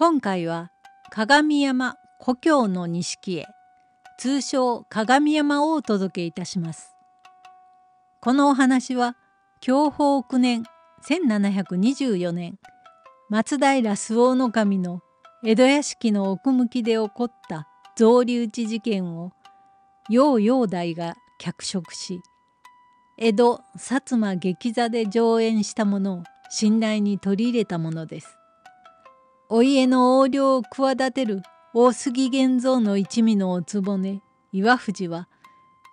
今回は鏡山故郷の錦へ通称鏡山をお届けいたします。このお話は享保9年1724年松平周防守の江戸屋敷の奥向きで起こった草履打ち事件を楊煬大が脚色し江戸薩摩劇座で上演したものを信頼に取り入れたものです。お家の横領を企てる大杉源蔵の一味のお局岩藤は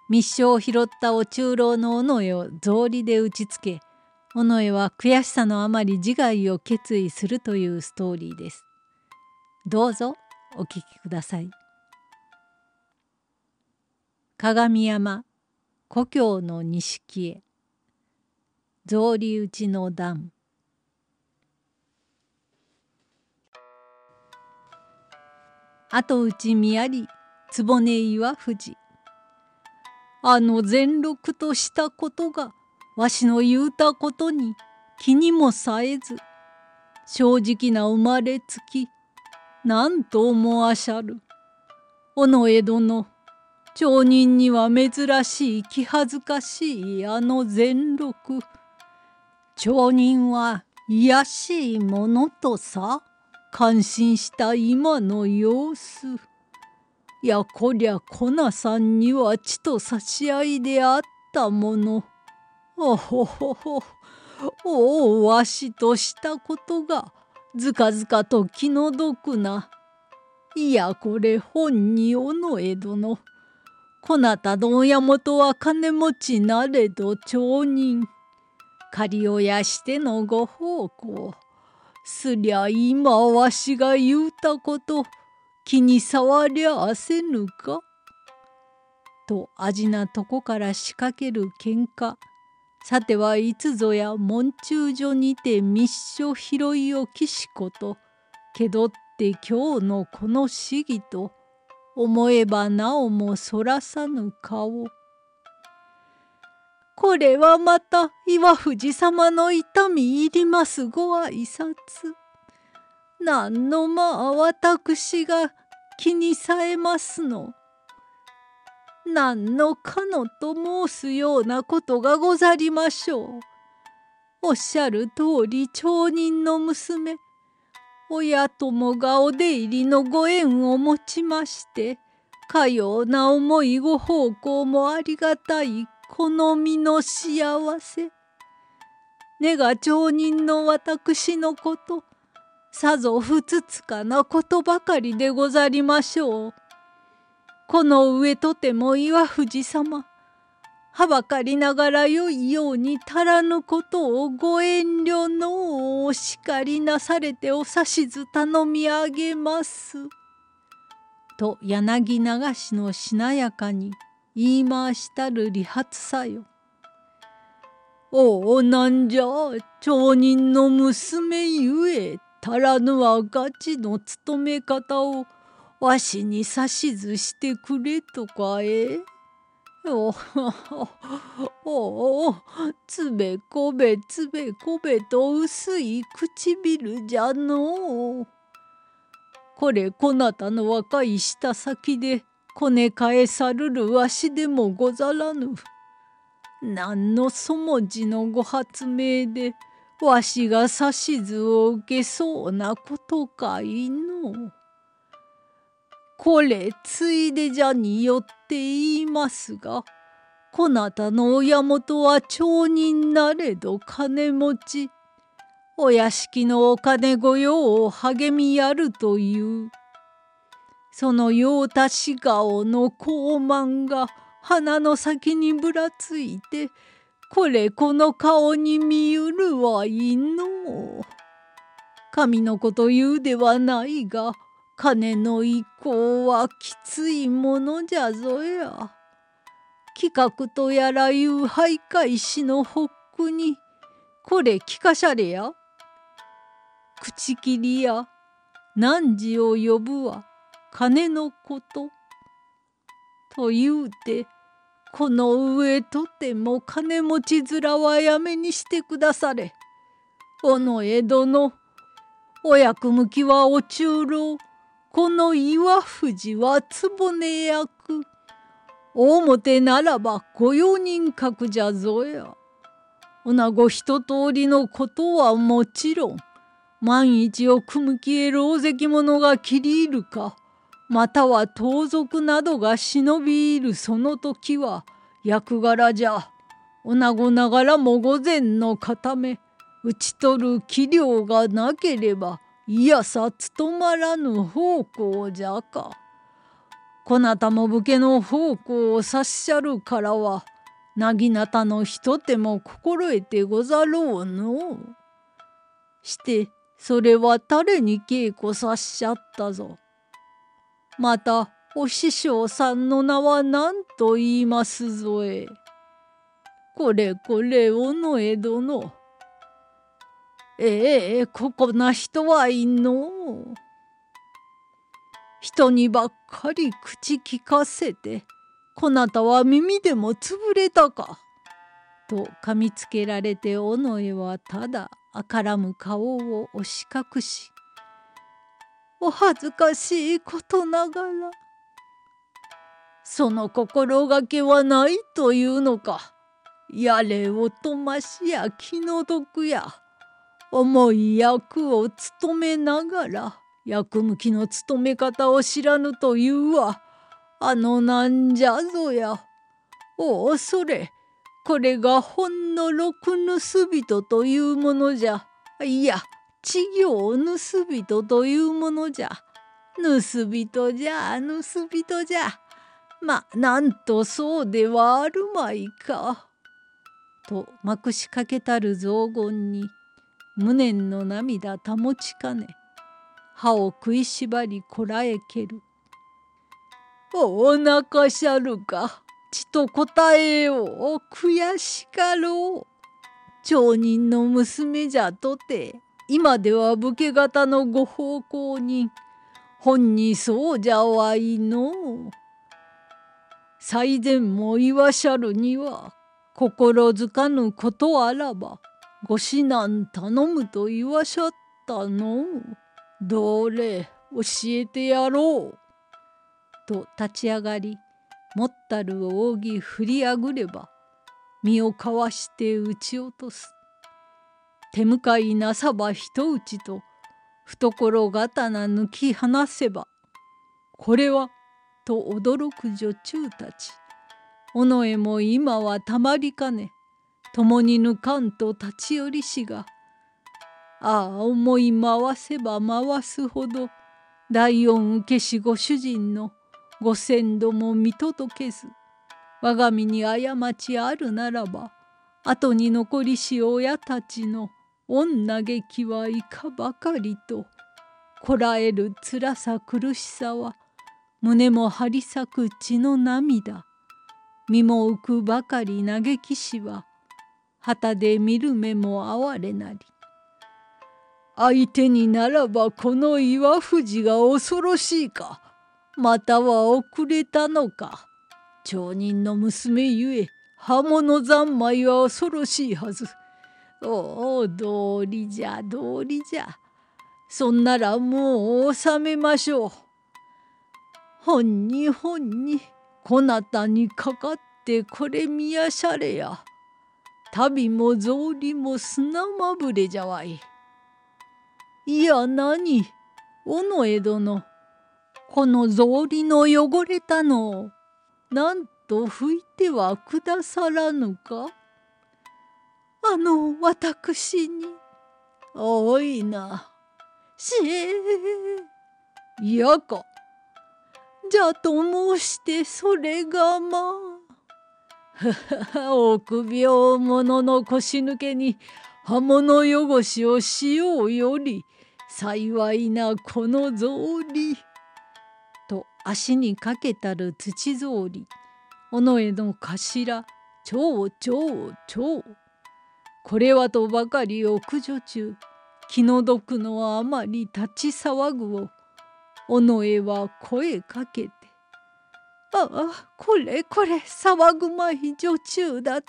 密書を拾ったお中老の尾上を草履で打ちつけ尾上は悔しさのあまり自害を決意するというストーリーです。どうぞお聞きください。鏡山故郷の錦へ草履打ちの段後打ちみやり坪根岩藤あの全録としたことがわしの言うたことに気にもさえず正直な生まれつき何と思わしゃる。尾上殿町人には珍しい気恥ずかしいあの全録町人は卑しいものとさ。感心した今の様子。いやこりゃコナさんには血と差し合いであったもの。おほほほ。おおわしとしたことがずかずかと気の毒な。いやこれ本に尾上殿こなたの親元は金持ちなれど町人。借り親してのご奉公。すりゃ今わしが言うたこと気に障りゃあせぬか?」と味なとこから仕掛ける喧嘩さてはいつぞや門中所にて密書拾いを岸子とけどって今日のこの市議と思えばなおもそらさぬ顔。これはまた岩藤様の痛み入りますご挨拶。何のまあ私が気にさえますの。何のかのと申すようなことがござりましょう。おっしゃる通り町人の娘親友がお出入りのご縁を持ちましてかような思いご奉公もありがたい好みの幸せ。根が町人の私のこと、さぞふつつかなことばかりでござりましょう。この上とても岩藤様、はばかりながらよいように足らぬことをご遠慮のお叱りなされてお指図頼み上げます。と柳流しのしなやかに言い回したる理髪さよ。おおなんじゃ町人の娘ゆえ足らぬはガチの務め方をわしに指図してくれとかえ？おおおつべこべつべこべと薄い唇じゃのう。これこなたの若い舌先でこねかえさるるわしでもござらぬ。何のそもじのご発明でわしが指図を受けそうなことかいの。これついでじゃによって言いますがこなたの親元は町人なれど金持ちお屋敷のお金御用を励みやるというその用足顔の高慢が鼻の先にぶらついてこれこの顔に見ゆるはいいの。神のこと言うではないが金の意向はきついものじゃぞや。企画とやらいう徘徊しのほっくにこれ聞かしゃれや。口切りや汝を呼ぶは金のこと。と言うてこの上とても金持ち面はやめにしてくだされ。尾上殿お役向きはお中老この岩藤は局役大表ならば御用人格じゃぞや。女子一通りのことはもちろん万一を組むきへ老石者が切り入るかまたは盗賊などが忍び入るその時は役柄じゃ女子ながらも御前の固め討ち取る器量がなければいやさ務まらぬ方向じゃか。こなたも武家の方向を察しゃるからはなぎなたのひと手も心得てござろうの。してそれは誰に稽古さっしゃったぞ。またお師匠さんの名は何と言いますぞえ。これこれ尾上殿。ええここな人はいんの人にばっかり口聞かせてこなたは耳でも潰れたか」と噛みつけられて尾上はただあからむ顔を押し隠し「お恥ずかしいことながら。その心がけはないというのか。やれおとましや気の毒や。重い役を務めながら役向きの務め方を知らぬというはあのなんじゃぞや。おおそれ。これがほんの六盗人というものじゃ。いや稚行盗人というものじゃ。盗人じゃ盗人じゃ。まなんとそうではあるまいか。とまくしかけたる雑言に無念の涙保ちかね。歯を食いしばりこらえける。お腹しゃるか。ちと答えよう。悔しかろう。町人の娘じゃとて、今では武家方のご奉公人。本にそうじゃわいの。最前も言わしゃるには、心づかぬことあらば、ご指南頼むと言わしゃったの。どれ教えてやろう。と立ち上がり持ったる扇振りあぐれば身をかわして撃ち落とす。手向かいなさば人打ちと懐刀抜き放せばこれはと驚く女中たち。尾上も今はたまりかね共に抜かんと立ち寄りしがああ思い回せば回すほど第四受けしご主人のご先祖も見届けず我が身に過ちあるならば後に残りし親たちの恩嘆きはいかばかりとこらえる辛さ苦しさは胸も張り裂く血の涙。身も浮くばかり嘆きしは旗で見る目も哀れなり。相手にならばこの岩藤が恐ろしいかまたは遅れたのか町人の娘ゆえ刃物三昧は恐ろしいはず。おお道理じゃ道理じゃ。そんならもう収めましょう。本に本にこなたにかかってこれ見やしゃれや。旅も草履も砂まぶれじゃわい。いや何？尾上殿この草履の汚れたのをなんと拭いてはくださらぬか？あの私に。おいな。しえ嫌か。じゃと申してそれがまあ。臆病者の腰抜けに刃物汚しをしようより幸いなこの草履。と足にかけたる土草履。尾上の頭超超超。これはとばかりを駆除中。気の毒のあまり立ち騒ぐを。尾上は声かけて「ああこれこれ騒ぐまい女中立ち。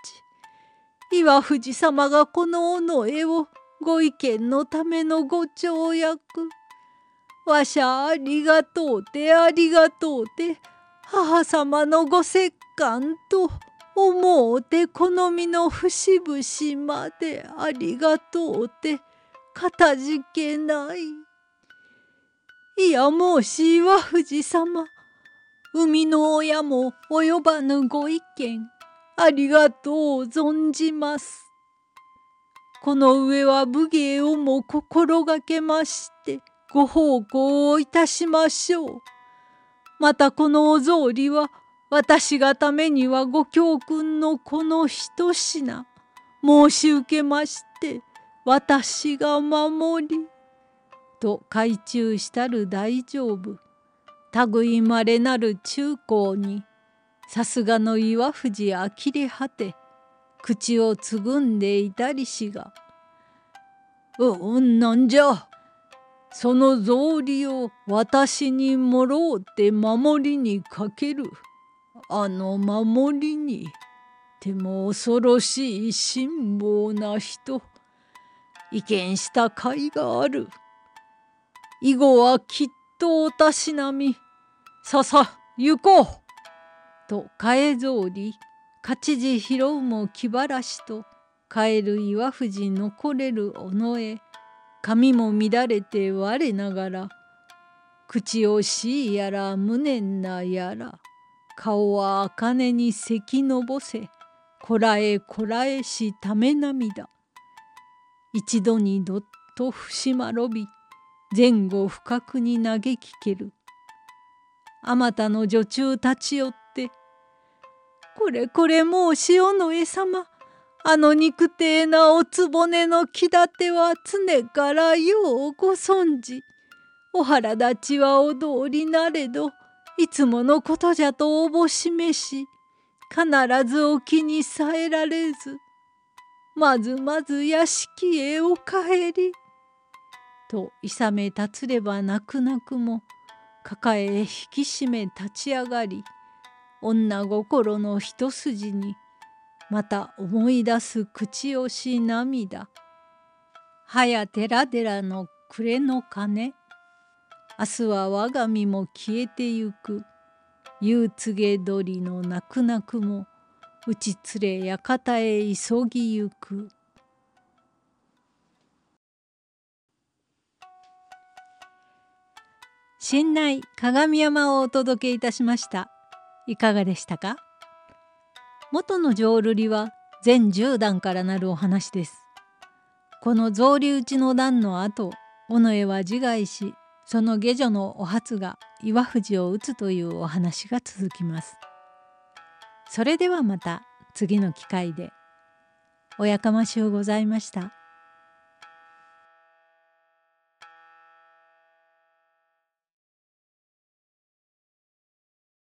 岩藤様がこの尾上をご意見のためのご跳躍わしゃありがとうてありがとうて母様のご折感と。思うて好みの節々までありがとうてかたじけない。いやもうし岩藤様生みの親も及ばぬご意見ありがとう存じます。この上は武芸をも心がけましてご奉公をいたしましょう。またこのお草履は私がためにはご教訓のこの一品。申し受けまして私が守り」と懐中したる大丈夫。類まれなる中高にさすがの岩藤あきれ果て口をつぐんでいたりしが「うんなんじゃ。その草履を私にもろうて守りにかける。あの守りにても恐ろしい辛抱な人意見した甲斐がある。以後はきっとおたしなみささ行こう。と替え草履勝地拾うも気晴らしと帰る岩藤残れる尾上。髪も乱れて我ながら口惜しいやら無念なやら。顔は茜にせきのぼせこらえこらえしため涙一度にどっと節まろび前後不覚に嘆きけるあまたの女中立ち寄って「これこれもう塩の江様あの肉体なおつぼねの気立ては常からようご存じ。お腹立ちはお通りなれど、いつものことじゃとおぼしめし、必ずお気にさえられず、まずまず屋敷へお帰り。といさめ立つれば泣く泣くも、抱え引き締め立ち上がり、女心の一筋に、また思い出す口惜し涙はや寺寺の暮れの鐘明日は我が身も消えてゆく。夕告げ鳥の泣く泣くも打ち連れ館へ急ぎゆく。新内鏡山をお届けいたしました。いかがでしたか？元の浄瑠璃は全10段からなるお話です。この草履打ちの段の後尾上は自害しその下女のお初が岩藤を打つというお話が続きます。それではまた次の機会で。おやかましゅうございました。